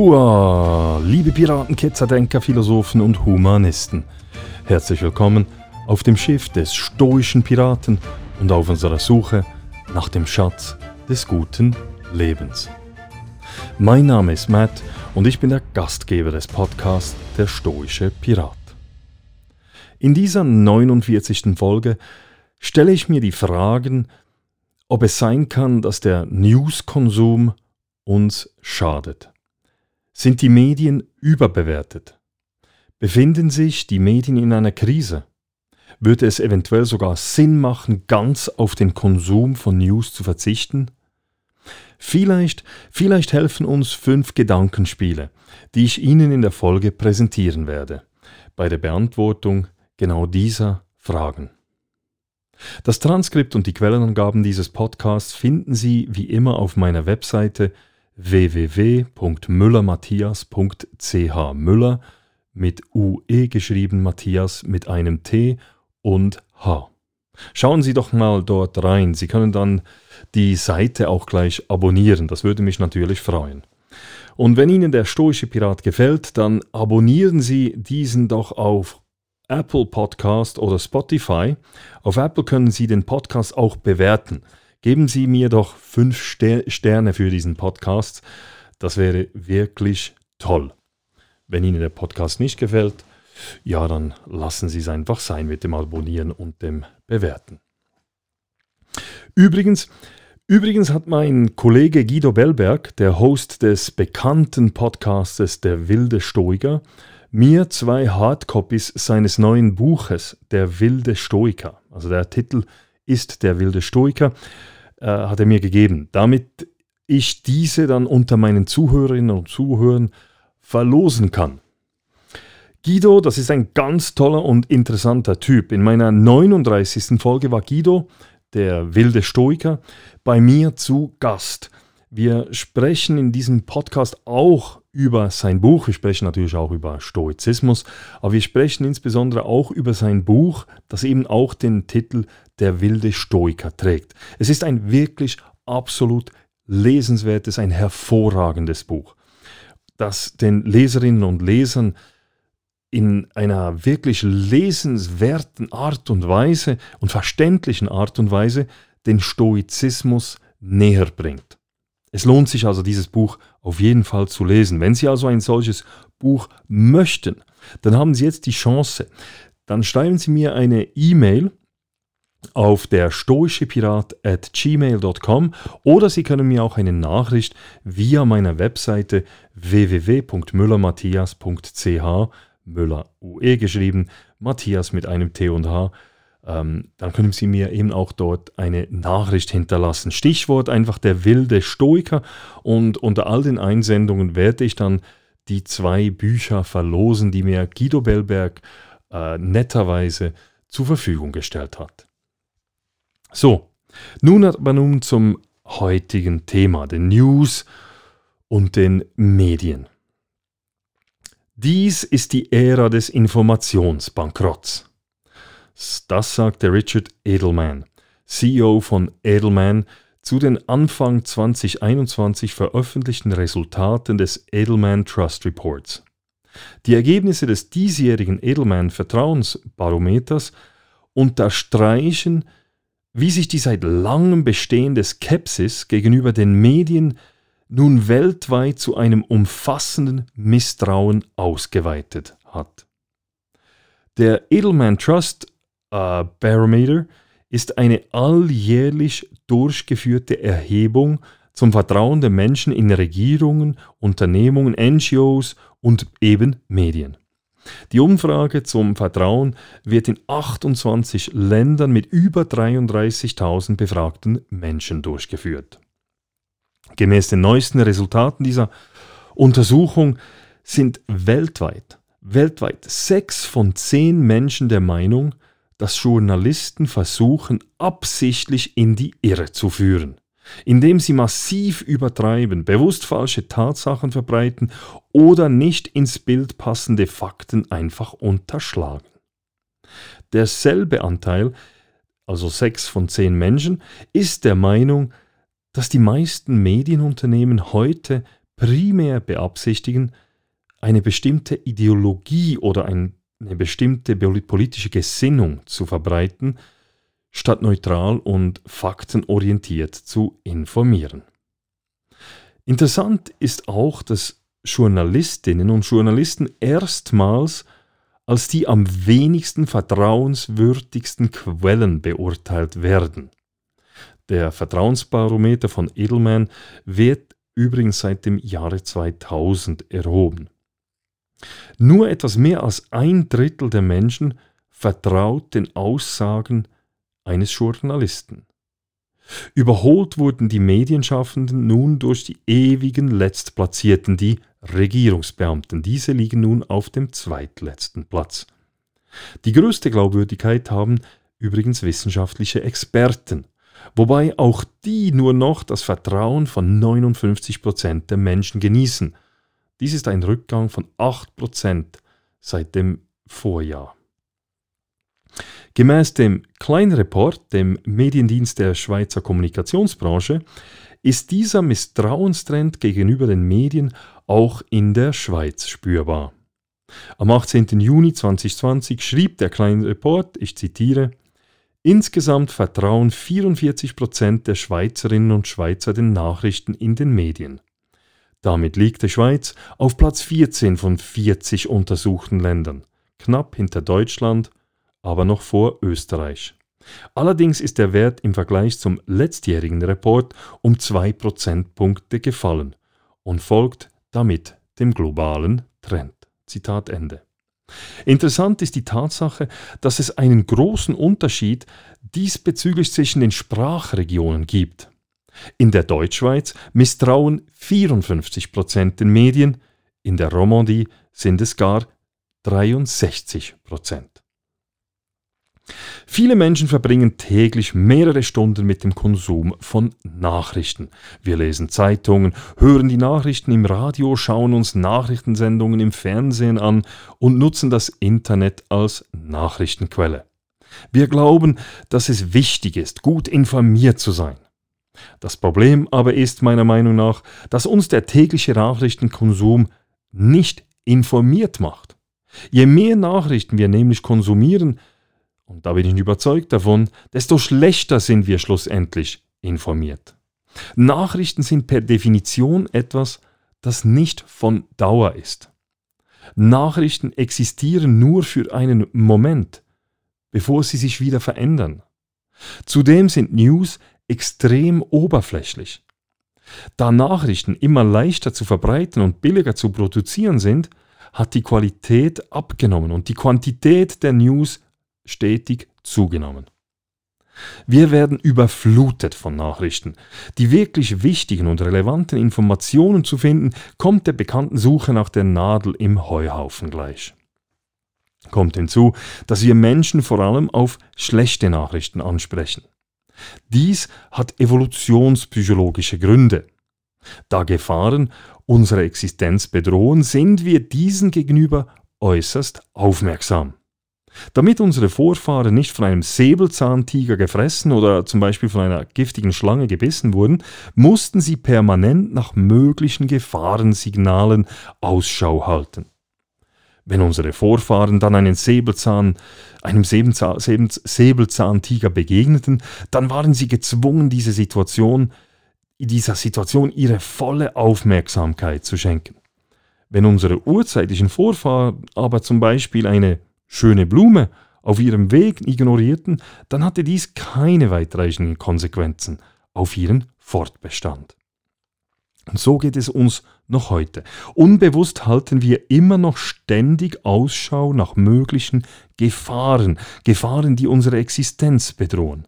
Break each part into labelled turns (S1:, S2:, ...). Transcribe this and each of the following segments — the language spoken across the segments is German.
S1: Hua! Liebe Piraten, Ketzer, Denker, Philosophen und Humanisten. Herzlich willkommen auf dem Schiff des stoischen Piraten und auf unserer Suche nach dem Schatz des guten Lebens. Mein Name ist Matt und ich bin der Gastgeber des Podcasts Der stoische Pirat. In dieser 49. Folge stelle ich mir die Fragen, ob es sein kann, dass der Newskonsum uns schadet. Sind die Medien überbewertet? Befinden sich die Medien in einer Krise? Würde es eventuell sogar Sinn machen, ganz auf den Konsum von News zu verzichten? Vielleicht, vielleicht helfen uns fünf Gedankenspiele, die ich Ihnen in der Folge präsentieren werde, bei der Beantwortung genau dieser Fragen. Das Transkript und die Quellenangaben dieses Podcasts finden Sie wie immer auf meiner Webseite www.müllermatthias.ch Müller mit UE geschrieben, Matthias mit einem T und H. Schauen Sie doch mal dort rein. Sie können dann die Seite auch gleich abonnieren. Das würde mich natürlich freuen. Und wenn Ihnen der stoische Pirat gefällt, dann abonnieren Sie diesen doch auf Apple Podcast oder Spotify. Auf Apple können Sie den Podcast auch bewerten. Geben Sie mir doch fünf Sterne für diesen Podcast. Das wäre wirklich toll. Wenn Ihnen der Podcast nicht gefällt, ja, dann lassen Sie es einfach sein mit dem Abonnieren und dem Bewerten. Übrigens, übrigens hat mein Kollege Guido Bellberg, der Host des bekannten Podcastes Der wilde Stoiker, mir zwei Hardcopies seines neuen Buches Der wilde Stoiker, also der Titel ist Der wilde Stoiker, äh, hat er mir gegeben, damit ich diese dann unter meinen Zuhörerinnen und Zuhörern verlosen kann. Guido, das ist ein ganz toller und interessanter Typ. In meiner 39. Folge war Guido, der wilde Stoiker, bei mir zu Gast. Wir sprechen in diesem Podcast auch über sein Buch. Wir sprechen natürlich auch über Stoizismus, aber wir sprechen insbesondere auch über sein Buch, das eben auch den Titel Der wilde Stoiker trägt. Es ist ein wirklich absolut lesenswertes, ein hervorragendes Buch, das den Leserinnen und Lesern in einer wirklich lesenswerten Art und Weise und verständlichen Art und Weise den Stoizismus näher bringt. Es lohnt sich also, dieses Buch auf jeden Fall zu lesen. Wenn Sie also ein solches Buch möchten, dann haben Sie jetzt die Chance. Dann schreiben Sie mir eine E-Mail auf der stoischepirat at gmail.com oder Sie können mir auch eine Nachricht via meiner Webseite www.müllermatthias.ch Müller UE geschrieben, Matthias mit einem T und H ähm, dann können Sie mir eben auch dort eine Nachricht hinterlassen. Stichwort einfach der wilde Stoiker und unter all den Einsendungen werde ich dann die zwei Bücher verlosen, die mir Guido Bellberg äh, netterweise zur Verfügung gestellt hat. So, nun aber nun zum heutigen Thema, den News und den Medien. Dies ist die Ära des Informationsbankrotts. Das sagte Richard Edelman, CEO von Edelman, zu den Anfang 2021 veröffentlichten Resultaten des Edelman Trust Reports. Die Ergebnisse des diesjährigen Edelman Vertrauensbarometers unterstreichen, wie sich die seit langem bestehende Skepsis gegenüber den Medien nun weltweit zu einem umfassenden Misstrauen ausgeweitet hat. Der Edelman Trust äh, Barometer ist eine alljährlich durchgeführte Erhebung zum Vertrauen der Menschen in Regierungen, Unternehmungen, NGOs und eben Medien. Die Umfrage zum Vertrauen wird in 28 Ländern mit über 33.000 befragten Menschen durchgeführt. Gemäß den neuesten Resultaten dieser Untersuchung sind weltweit, weltweit sechs von zehn Menschen der Meinung, dass Journalisten versuchen, absichtlich in die Irre zu führen, indem sie massiv übertreiben, bewusst falsche Tatsachen verbreiten oder nicht ins Bild passende Fakten einfach unterschlagen. Derselbe Anteil, also sechs von zehn Menschen, ist der Meinung, dass die meisten Medienunternehmen heute primär beabsichtigen, eine bestimmte Ideologie oder eine bestimmte politische Gesinnung zu verbreiten, statt neutral und faktenorientiert zu informieren. Interessant ist auch, dass Journalistinnen und Journalisten erstmals als die am wenigsten vertrauenswürdigsten Quellen beurteilt werden. Der Vertrauensbarometer von Edelman wird übrigens seit dem Jahre 2000 erhoben. Nur etwas mehr als ein Drittel der Menschen vertraut den Aussagen eines Journalisten. Überholt wurden die Medienschaffenden nun durch die ewigen Letztplatzierten, die Regierungsbeamten. Diese liegen nun auf dem zweitletzten Platz. Die größte Glaubwürdigkeit haben übrigens wissenschaftliche Experten, wobei auch die nur noch das Vertrauen von 59 Prozent der Menschen genießen. Dies ist ein Rückgang von 8 Prozent seit dem Vorjahr. Gemäß dem Kleinreport, dem Mediendienst der Schweizer Kommunikationsbranche, ist dieser Misstrauenstrend gegenüber den Medien auch in der Schweiz spürbar. Am 18. Juni 2020 schrieb der Kleinreport, ich zitiere, Insgesamt vertrauen 44 Prozent der Schweizerinnen und Schweizer den Nachrichten in den Medien. Damit liegt die Schweiz auf Platz 14 von 40 untersuchten Ländern, knapp hinter Deutschland aber noch vor Österreich. Allerdings ist der Wert im Vergleich zum letztjährigen Report um zwei Prozentpunkte gefallen und folgt damit dem globalen Trend. Zitat Ende. Interessant ist die Tatsache, dass es einen großen Unterschied diesbezüglich zwischen den Sprachregionen gibt. In der Deutschschweiz misstrauen 54 Prozent den Medien, in der Romandie sind es gar 63 Prozent. Viele Menschen verbringen täglich mehrere Stunden mit dem Konsum von Nachrichten. Wir lesen Zeitungen, hören die Nachrichten im Radio, schauen uns Nachrichtensendungen im Fernsehen an und nutzen das Internet als Nachrichtenquelle. Wir glauben, dass es wichtig ist, gut informiert zu sein. Das Problem aber ist meiner Meinung nach, dass uns der tägliche Nachrichtenkonsum nicht informiert macht. Je mehr Nachrichten wir nämlich konsumieren, und da bin ich überzeugt davon, desto schlechter sind wir schlussendlich informiert. Nachrichten sind per Definition etwas, das nicht von Dauer ist. Nachrichten existieren nur für einen Moment, bevor sie sich wieder verändern. Zudem sind News extrem oberflächlich. Da Nachrichten immer leichter zu verbreiten und billiger zu produzieren sind, hat die Qualität abgenommen und die Quantität der News stetig zugenommen. Wir werden überflutet von Nachrichten. Die wirklich wichtigen und relevanten Informationen zu finden, kommt der bekannten Suche nach der Nadel im Heuhaufen gleich. Kommt hinzu, dass wir Menschen vor allem auf schlechte Nachrichten ansprechen. Dies hat evolutionspsychologische Gründe. Da Gefahren unsere Existenz bedrohen, sind wir diesen gegenüber äußerst aufmerksam. Damit unsere Vorfahren nicht von einem Säbelzahntiger gefressen oder zum Beispiel von einer giftigen Schlange gebissen wurden, mussten sie permanent nach möglichen Gefahrensignalen Ausschau halten. Wenn unsere Vorfahren dann einen Säbelzahn, einem Säbelzahntiger begegneten, dann waren sie gezwungen, diese Situation, dieser Situation ihre volle Aufmerksamkeit zu schenken. Wenn unsere urzeitlichen Vorfahren aber zum Beispiel eine schöne Blume auf ihrem Weg ignorierten, dann hatte dies keine weitreichenden Konsequenzen auf ihren Fortbestand. Und so geht es uns noch heute. Unbewusst halten wir immer noch ständig Ausschau nach möglichen Gefahren, Gefahren, die unsere Existenz bedrohen.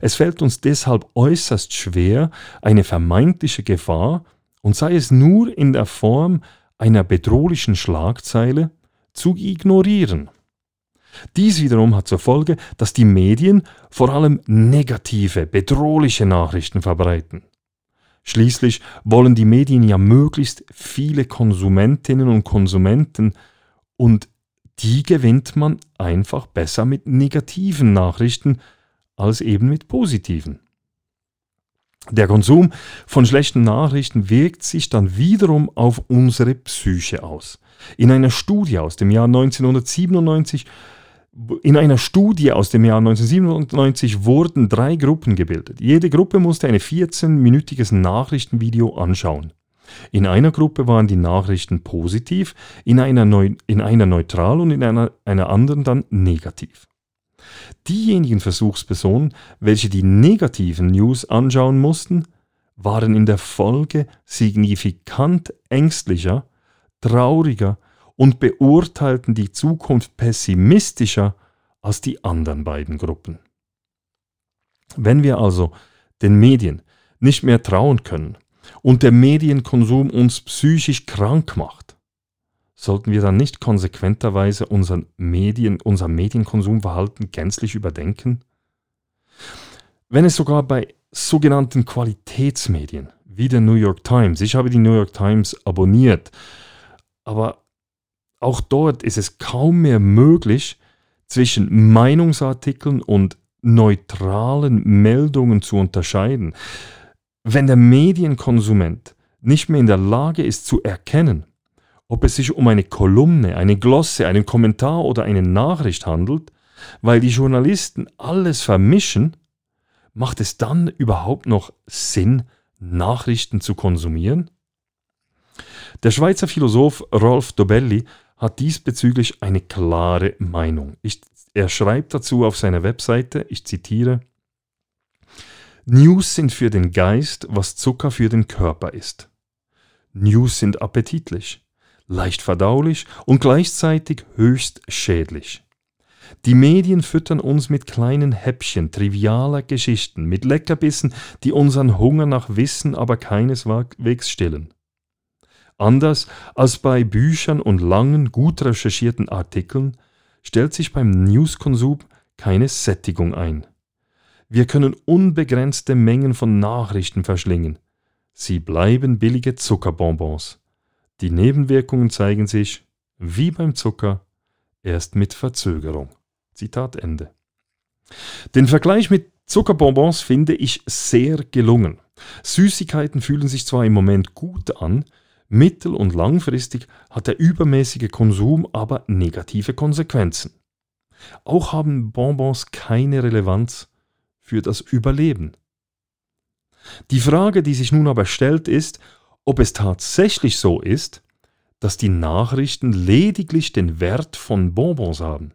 S1: Es fällt uns deshalb äußerst schwer, eine vermeintliche Gefahr, und sei es nur in der Form einer bedrohlichen Schlagzeile, zu ignorieren. Dies wiederum hat zur Folge, dass die Medien vor allem negative, bedrohliche Nachrichten verbreiten. Schließlich wollen die Medien ja möglichst viele Konsumentinnen und Konsumenten und die gewinnt man einfach besser mit negativen Nachrichten als eben mit positiven. Der Konsum von schlechten Nachrichten wirkt sich dann wiederum auf unsere Psyche aus. In einer Studie aus dem Jahr 1997 in einer Studie aus dem Jahr 1997 wurden drei Gruppen gebildet. Jede Gruppe musste ein 14-minütiges Nachrichtenvideo anschauen. In einer Gruppe waren die Nachrichten positiv, in einer, neu, in einer neutral und in einer, einer anderen dann negativ. Diejenigen Versuchspersonen, welche die negativen News anschauen mussten, waren in der Folge signifikant ängstlicher, trauriger und beurteilten die Zukunft pessimistischer als die anderen beiden Gruppen. Wenn wir also den Medien nicht mehr trauen können und der Medienkonsum uns psychisch krank macht, sollten wir dann nicht konsequenterweise unseren Medien, unser Medienkonsumverhalten gänzlich überdenken? Wenn es sogar bei sogenannten Qualitätsmedien wie der New York Times, ich habe die New York Times abonniert, aber auch dort ist es kaum mehr möglich, zwischen Meinungsartikeln und neutralen Meldungen zu unterscheiden. Wenn der Medienkonsument nicht mehr in der Lage ist zu erkennen, ob es sich um eine Kolumne, eine Glosse, einen Kommentar oder eine Nachricht handelt, weil die Journalisten alles vermischen, macht es dann überhaupt noch Sinn, Nachrichten zu konsumieren? Der Schweizer Philosoph Rolf Dobelli hat diesbezüglich eine klare Meinung. Ich, er schreibt dazu auf seiner Webseite, ich zitiere, News sind für den Geist, was Zucker für den Körper ist. News sind appetitlich, leicht verdaulich und gleichzeitig höchst schädlich. Die Medien füttern uns mit kleinen Häppchen trivialer Geschichten, mit Leckerbissen, die unseren Hunger nach Wissen aber keineswegs stillen. Anders als bei Büchern und langen, gut recherchierten Artikeln stellt sich beim Newskonsum keine Sättigung ein. Wir können unbegrenzte Mengen von Nachrichten verschlingen. Sie bleiben billige Zuckerbonbons. Die Nebenwirkungen zeigen sich, wie beim Zucker, erst mit Verzögerung. Zitat Ende. Den Vergleich mit Zuckerbonbons finde ich sehr gelungen. Süßigkeiten fühlen sich zwar im Moment gut an, Mittel- und langfristig hat der übermäßige Konsum aber negative Konsequenzen. Auch haben Bonbons keine Relevanz für das Überleben. Die Frage, die sich nun aber stellt, ist, ob es tatsächlich so ist, dass die Nachrichten lediglich den Wert von Bonbons haben.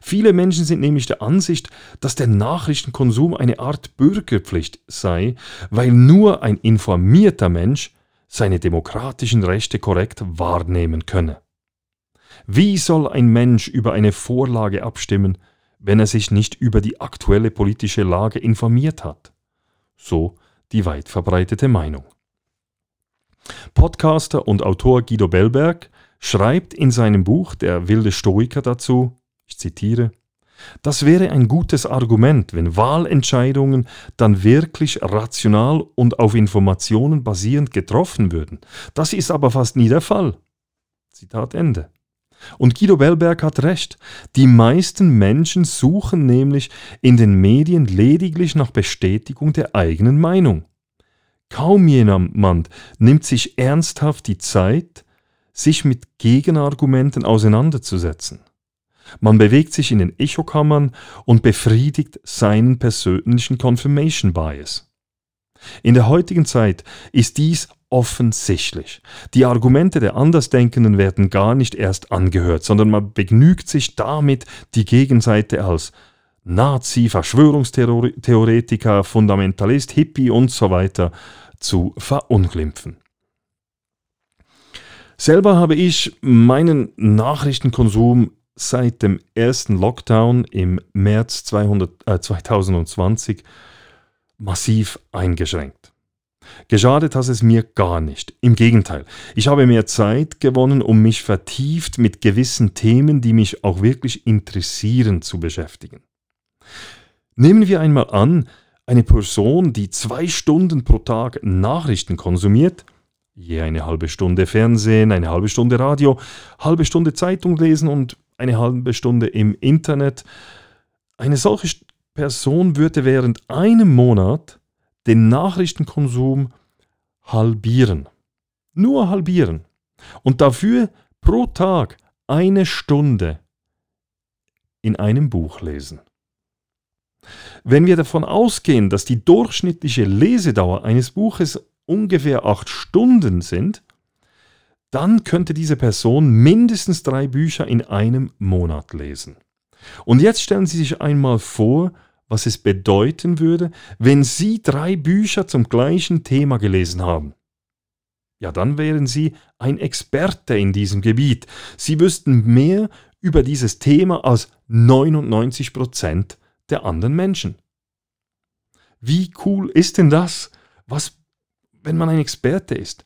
S1: Viele Menschen sind nämlich der Ansicht, dass der Nachrichtenkonsum eine Art Bürgerpflicht sei, weil nur ein informierter Mensch seine demokratischen Rechte korrekt wahrnehmen könne. Wie soll ein Mensch über eine Vorlage abstimmen, wenn er sich nicht über die aktuelle politische Lage informiert hat? So die weit verbreitete Meinung. Podcaster und Autor Guido Bellberg schreibt in seinem Buch Der wilde Stoiker dazu, ich zitiere, das wäre ein gutes Argument, wenn Wahlentscheidungen dann wirklich rational und auf Informationen basierend getroffen würden. Das ist aber fast nie der Fall. Zitat Ende. Und Guido Bellberg hat recht. Die meisten Menschen suchen nämlich in den Medien lediglich nach Bestätigung der eigenen Meinung. Kaum jemand nimmt sich ernsthaft die Zeit, sich mit Gegenargumenten auseinanderzusetzen. Man bewegt sich in den Echokammern und befriedigt seinen persönlichen Confirmation Bias. In der heutigen Zeit ist dies offensichtlich. Die Argumente der Andersdenkenden werden gar nicht erst angehört, sondern man begnügt sich damit, die Gegenseite als Nazi, Verschwörungstheoretiker, Fundamentalist, Hippie und so weiter zu verunglimpfen. Selber habe ich meinen Nachrichtenkonsum seit dem ersten Lockdown im März 200, äh, 2020 massiv eingeschränkt. Geschadet hat es mir gar nicht. Im Gegenteil, ich habe mehr Zeit gewonnen, um mich vertieft mit gewissen Themen, die mich auch wirklich interessieren, zu beschäftigen. Nehmen wir einmal an, eine Person, die zwei Stunden pro Tag Nachrichten konsumiert, je eine halbe Stunde Fernsehen, eine halbe Stunde Radio, halbe Stunde Zeitung lesen und eine halbe Stunde im Internet. Eine solche Person würde während einem Monat den Nachrichtenkonsum halbieren. Nur halbieren. Und dafür pro Tag eine Stunde in einem Buch lesen. Wenn wir davon ausgehen, dass die durchschnittliche Lesedauer eines Buches ungefähr acht Stunden sind, dann könnte diese Person mindestens drei Bücher in einem Monat lesen. Und jetzt stellen Sie sich einmal vor, was es bedeuten würde, wenn Sie drei Bücher zum gleichen Thema gelesen haben. Ja, dann wären Sie ein Experte in diesem Gebiet. Sie wüssten mehr über dieses Thema als 99 Prozent der anderen Menschen. Wie cool ist denn das? Was, wenn man ein Experte ist?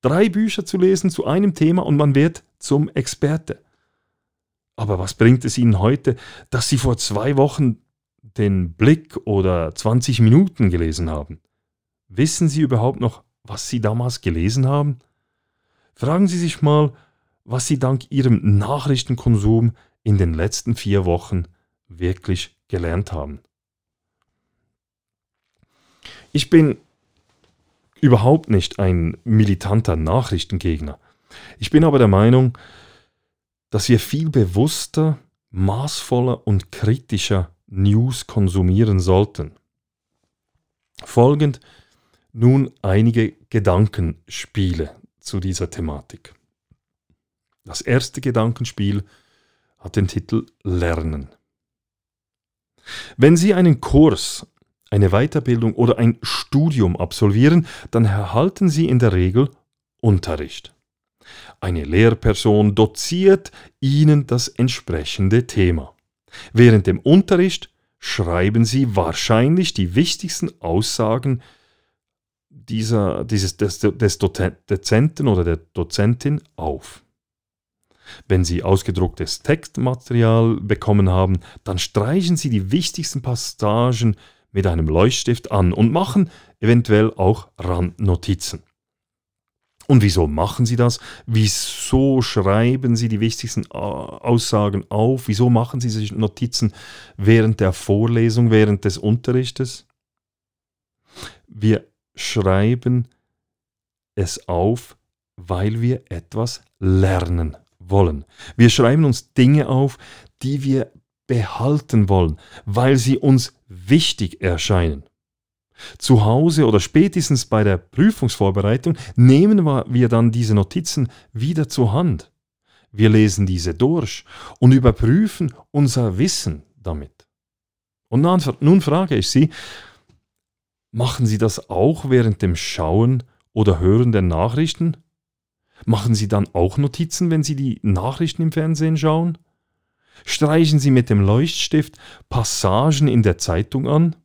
S1: Drei Bücher zu lesen zu einem Thema und man wird zum Experte. Aber was bringt es Ihnen heute, dass Sie vor zwei Wochen den Blick oder 20 Minuten gelesen haben? Wissen Sie überhaupt noch, was Sie damals gelesen haben? Fragen Sie sich mal, was Sie dank Ihrem Nachrichtenkonsum in den letzten vier Wochen wirklich gelernt haben. Ich bin überhaupt nicht ein militanter Nachrichtengegner. Ich bin aber der Meinung, dass wir viel bewusster, maßvoller und kritischer News konsumieren sollten. Folgend nun einige Gedankenspiele zu dieser Thematik. Das erste Gedankenspiel hat den Titel Lernen. Wenn Sie einen Kurs, eine Weiterbildung oder ein Studium absolvieren, dann erhalten Sie in der Regel Unterricht. Eine Lehrperson doziert Ihnen das entsprechende Thema. Während dem Unterricht schreiben Sie wahrscheinlich die wichtigsten Aussagen dieser, dieses, des, des Dozenten oder der Dozentin auf. Wenn Sie ausgedrucktes Textmaterial bekommen haben, dann streichen Sie die wichtigsten Passagen mit einem Leuchtstift an und machen eventuell auch Randnotizen. Und wieso machen Sie das? Wieso schreiben Sie die wichtigsten äh, Aussagen auf? Wieso machen Sie sich Notizen während der Vorlesung, während des Unterrichtes? Wir schreiben es auf, weil wir etwas lernen wollen. Wir schreiben uns Dinge auf, die wir behalten wollen, weil sie uns wichtig erscheinen. Zu Hause oder spätestens bei der Prüfungsvorbereitung nehmen wir dann diese Notizen wieder zur Hand. Wir lesen diese durch und überprüfen unser Wissen damit. Und nun frage ich Sie, machen Sie das auch während dem Schauen oder Hören der Nachrichten? Machen Sie dann auch Notizen, wenn Sie die Nachrichten im Fernsehen schauen? Streichen Sie mit dem Leuchtstift Passagen in der Zeitung an?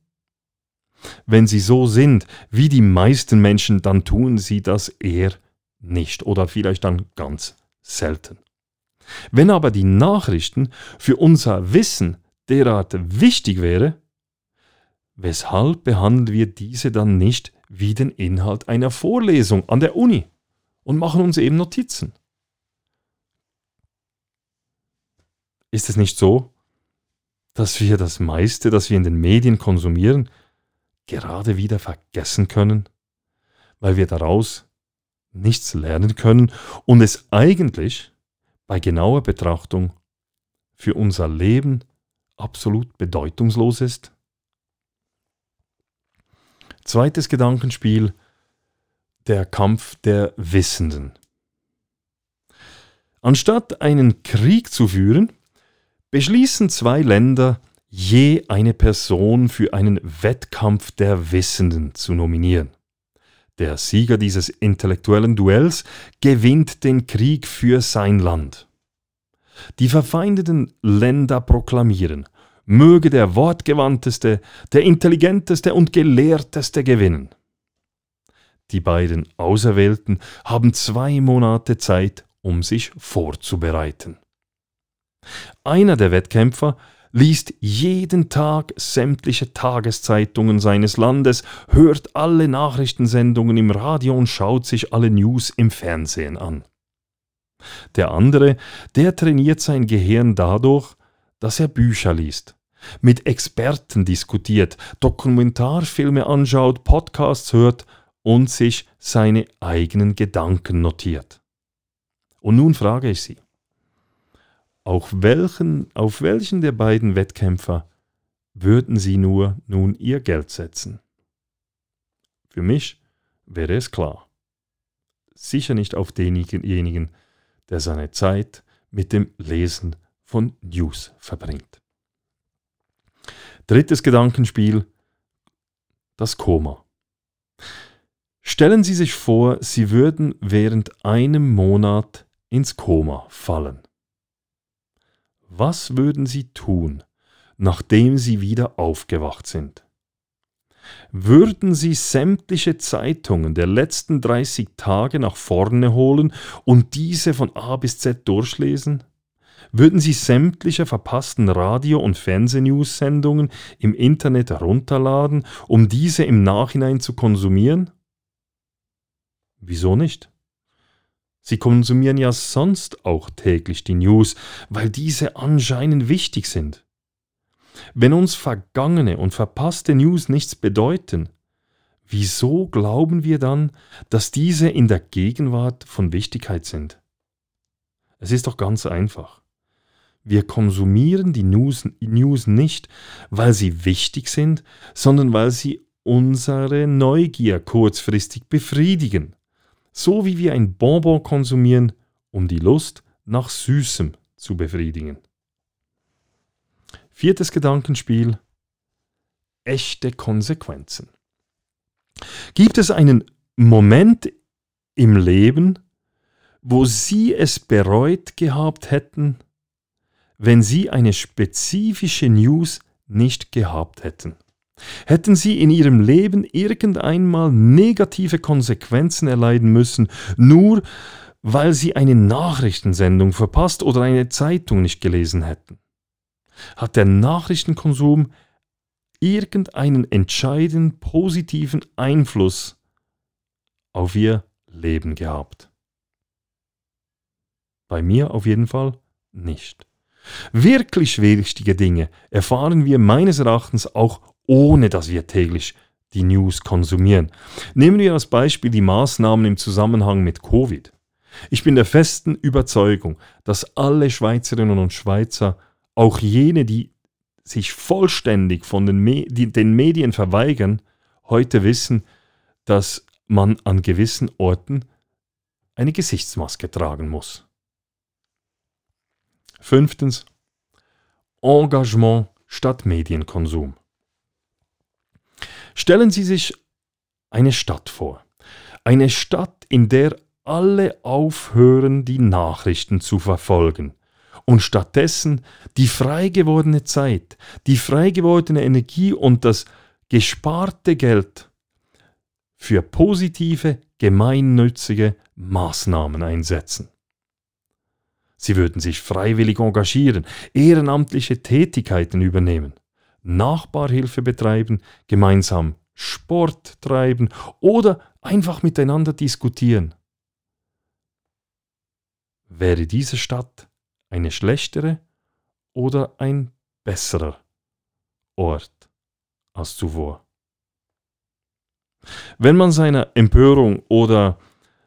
S1: Wenn Sie so sind wie die meisten Menschen, dann tun Sie das eher nicht oder vielleicht dann ganz selten. Wenn aber die Nachrichten für unser Wissen derart wichtig wäre, weshalb behandeln wir diese dann nicht wie den Inhalt einer Vorlesung an der Uni? und machen uns eben Notizen. Ist es nicht so, dass wir das meiste, das wir in den Medien konsumieren, gerade wieder vergessen können, weil wir daraus nichts lernen können und es eigentlich bei genauer Betrachtung für unser Leben absolut bedeutungslos ist? Zweites Gedankenspiel der Kampf der Wissenden. Anstatt einen Krieg zu führen, beschließen zwei Länder, je eine Person für einen Wettkampf der Wissenden zu nominieren. Der Sieger dieses intellektuellen Duells gewinnt den Krieg für sein Land. Die verfeindeten Länder proklamieren, möge der wortgewandteste, der intelligenteste und gelehrteste gewinnen. Die beiden Auserwählten haben zwei Monate Zeit, um sich vorzubereiten. Einer der Wettkämpfer liest jeden Tag sämtliche Tageszeitungen seines Landes, hört alle Nachrichtensendungen im Radio und schaut sich alle News im Fernsehen an. Der andere, der trainiert sein Gehirn dadurch, dass er Bücher liest, mit Experten diskutiert, Dokumentarfilme anschaut, Podcasts hört und sich seine eigenen Gedanken notiert. Und nun frage ich Sie, auf welchen, auf welchen der beiden Wettkämpfer würden Sie nur nun Ihr Geld setzen? Für mich wäre es klar. Sicher nicht auf denjenigen, der seine Zeit mit dem Lesen von News verbringt. Drittes Gedankenspiel, das Koma. Stellen Sie sich vor, Sie würden während einem Monat ins Koma fallen. Was würden Sie tun, nachdem Sie wieder aufgewacht sind? Würden Sie sämtliche Zeitungen der letzten 30 Tage nach vorne holen und diese von A bis Z durchlesen? Würden Sie sämtliche verpassten Radio- und Fernsehnews-Sendungen im Internet herunterladen, um diese im Nachhinein zu konsumieren? Wieso nicht? Sie konsumieren ja sonst auch täglich die News, weil diese anscheinend wichtig sind. Wenn uns vergangene und verpasste News nichts bedeuten, wieso glauben wir dann, dass diese in der Gegenwart von Wichtigkeit sind? Es ist doch ganz einfach. Wir konsumieren die News, News nicht, weil sie wichtig sind, sondern weil sie unsere Neugier kurzfristig befriedigen. So wie wir ein Bonbon konsumieren, um die Lust nach Süßem zu befriedigen. Viertes Gedankenspiel. Echte Konsequenzen. Gibt es einen Moment im Leben, wo Sie es bereut gehabt hätten, wenn Sie eine spezifische News nicht gehabt hätten? Hätten Sie in Ihrem Leben irgendeinmal negative Konsequenzen erleiden müssen, nur weil Sie eine Nachrichtensendung verpasst oder eine Zeitung nicht gelesen hätten? Hat der Nachrichtenkonsum irgendeinen entscheidenden positiven Einfluss auf Ihr Leben gehabt? Bei mir auf jeden Fall nicht. Wirklich wichtige Dinge erfahren wir meines Erachtens auch ohne dass wir täglich die News konsumieren. Nehmen wir als Beispiel die Maßnahmen im Zusammenhang mit Covid. Ich bin der festen Überzeugung, dass alle Schweizerinnen und Schweizer, auch jene, die sich vollständig von den, Me den Medien verweigern, heute wissen, dass man an gewissen Orten eine Gesichtsmaske tragen muss. Fünftens Engagement statt Medienkonsum. Stellen Sie sich eine Stadt vor. Eine Stadt, in der alle aufhören, die Nachrichten zu verfolgen und stattdessen die frei gewordene Zeit, die frei gewordene Energie und das gesparte Geld für positive, gemeinnützige Maßnahmen einsetzen. Sie würden sich freiwillig engagieren, ehrenamtliche Tätigkeiten übernehmen, Nachbarhilfe betreiben, gemeinsam Sport treiben oder einfach miteinander diskutieren. Wäre diese Stadt eine schlechtere oder ein besserer Ort als zuvor? Wenn man seiner Empörung oder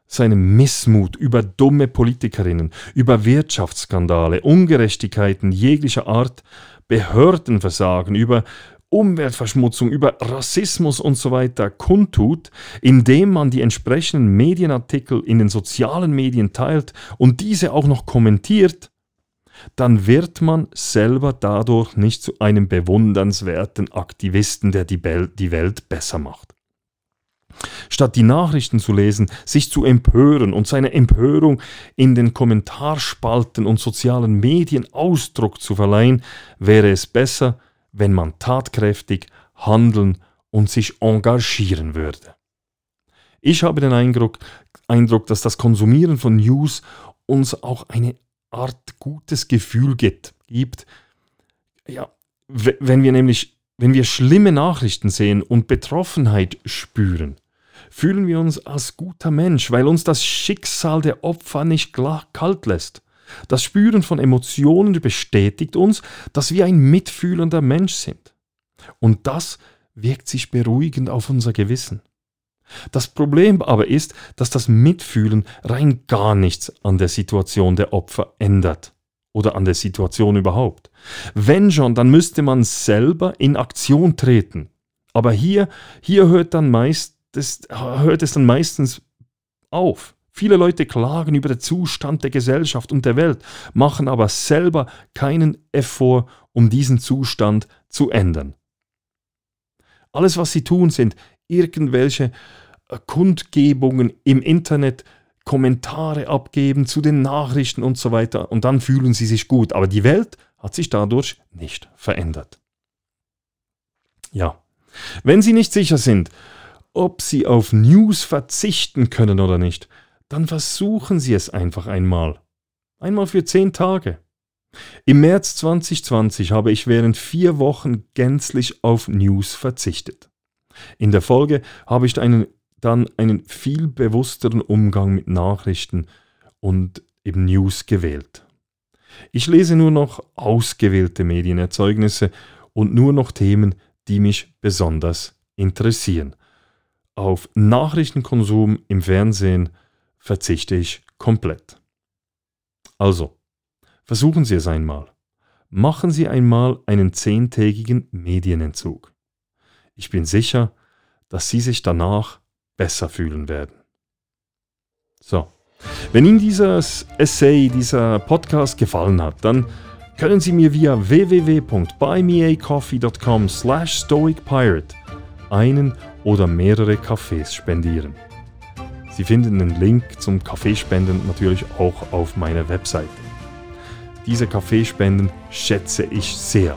S1: seinem Missmut über dumme Politikerinnen, über Wirtschaftsskandale, Ungerechtigkeiten jeglicher Art, Behördenversagen, über Umweltverschmutzung, über Rassismus und so weiter kundtut, indem man die entsprechenden Medienartikel in den sozialen Medien teilt und diese auch noch kommentiert, dann wird man selber dadurch nicht zu einem bewundernswerten Aktivisten, der die Welt besser macht. Statt die Nachrichten zu lesen, sich zu empören und seine Empörung in den Kommentarspalten und sozialen Medien Ausdruck zu verleihen, wäre es besser, wenn man tatkräftig handeln und sich engagieren würde. Ich habe den Eindruck, Eindruck, dass das Konsumieren von News uns auch eine Art gutes Gefühl gibt. Ja, wenn wir nämlich, wenn wir schlimme Nachrichten sehen und Betroffenheit spüren, fühlen wir uns als guter Mensch, weil uns das Schicksal der Opfer nicht kalt lässt. Das Spüren von Emotionen bestätigt uns, dass wir ein mitfühlender Mensch sind. Und das wirkt sich beruhigend auf unser Gewissen. Das Problem aber ist, dass das Mitfühlen rein gar nichts an der Situation der Opfer ändert oder an der Situation überhaupt. Wenn schon, dann müsste man selber in Aktion treten. Aber hier, hier hört, dann meist, das, hört es dann meistens auf. Viele Leute klagen über den Zustand der Gesellschaft und der Welt, machen aber selber keinen Effort, um diesen Zustand zu ändern. Alles, was sie tun, sind irgendwelche äh, Kundgebungen im Internet, Kommentare abgeben zu den Nachrichten und so weiter und dann fühlen sie sich gut. Aber die Welt hat sich dadurch nicht verändert. Ja, wenn Sie nicht sicher sind, ob Sie auf News verzichten können oder nicht, dann versuchen Sie es einfach einmal. Einmal für zehn Tage. Im März 2020 habe ich während vier Wochen gänzlich auf News verzichtet. In der Folge habe ich einen, dann einen viel bewussteren Umgang mit Nachrichten und eben News gewählt. Ich lese nur noch ausgewählte Medienerzeugnisse und nur noch Themen, die mich besonders interessieren. Auf Nachrichtenkonsum im Fernsehen verzichte ich komplett. Also, versuchen Sie es einmal. Machen Sie einmal einen zehntägigen Medienentzug. Ich bin sicher, dass Sie sich danach besser fühlen werden. So, wenn Ihnen dieses Essay, dieser Podcast gefallen hat, dann können Sie mir via www.buymeacoffee.com slash stoicpirate einen oder mehrere Kaffees spendieren. Sie finden den Link zum Kaffeespenden natürlich auch auf meiner Webseite. Diese Kaffeespenden schätze ich sehr.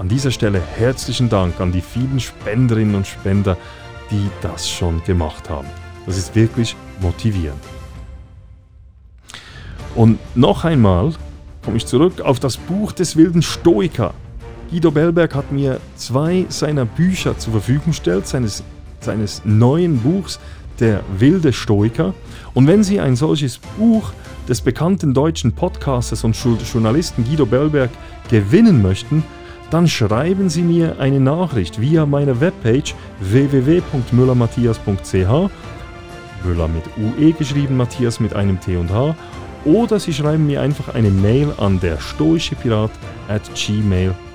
S1: An dieser Stelle herzlichen Dank an die vielen Spenderinnen und Spender, die das schon gemacht haben. Das ist wirklich motivierend. Und noch einmal komme ich zurück auf das Buch des wilden Stoiker. Guido Bellberg hat mir zwei seiner Bücher zur Verfügung gestellt, seines, seines neuen Buchs Der wilde Stoiker. Und wenn Sie ein solches Buch des bekannten deutschen Podcasters und Journalisten Guido Bellberg gewinnen möchten, dann schreiben Sie mir eine Nachricht via meine Webpage www.müllermatthias.ch Müller mit UE geschrieben, Matthias mit einem T und H oder Sie schreiben mir einfach eine Mail an der stoischepirat at gmail.com.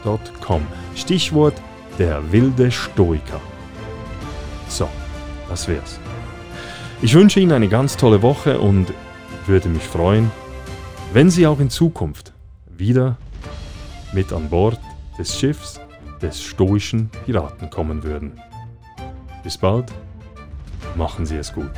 S1: Stichwort der wilde Stoiker. So, das wär's. Ich wünsche Ihnen eine ganz tolle Woche und würde mich freuen, wenn Sie auch in Zukunft wieder mit an Bord des Schiffs des stoischen Piraten kommen würden. Bis bald, machen Sie es gut.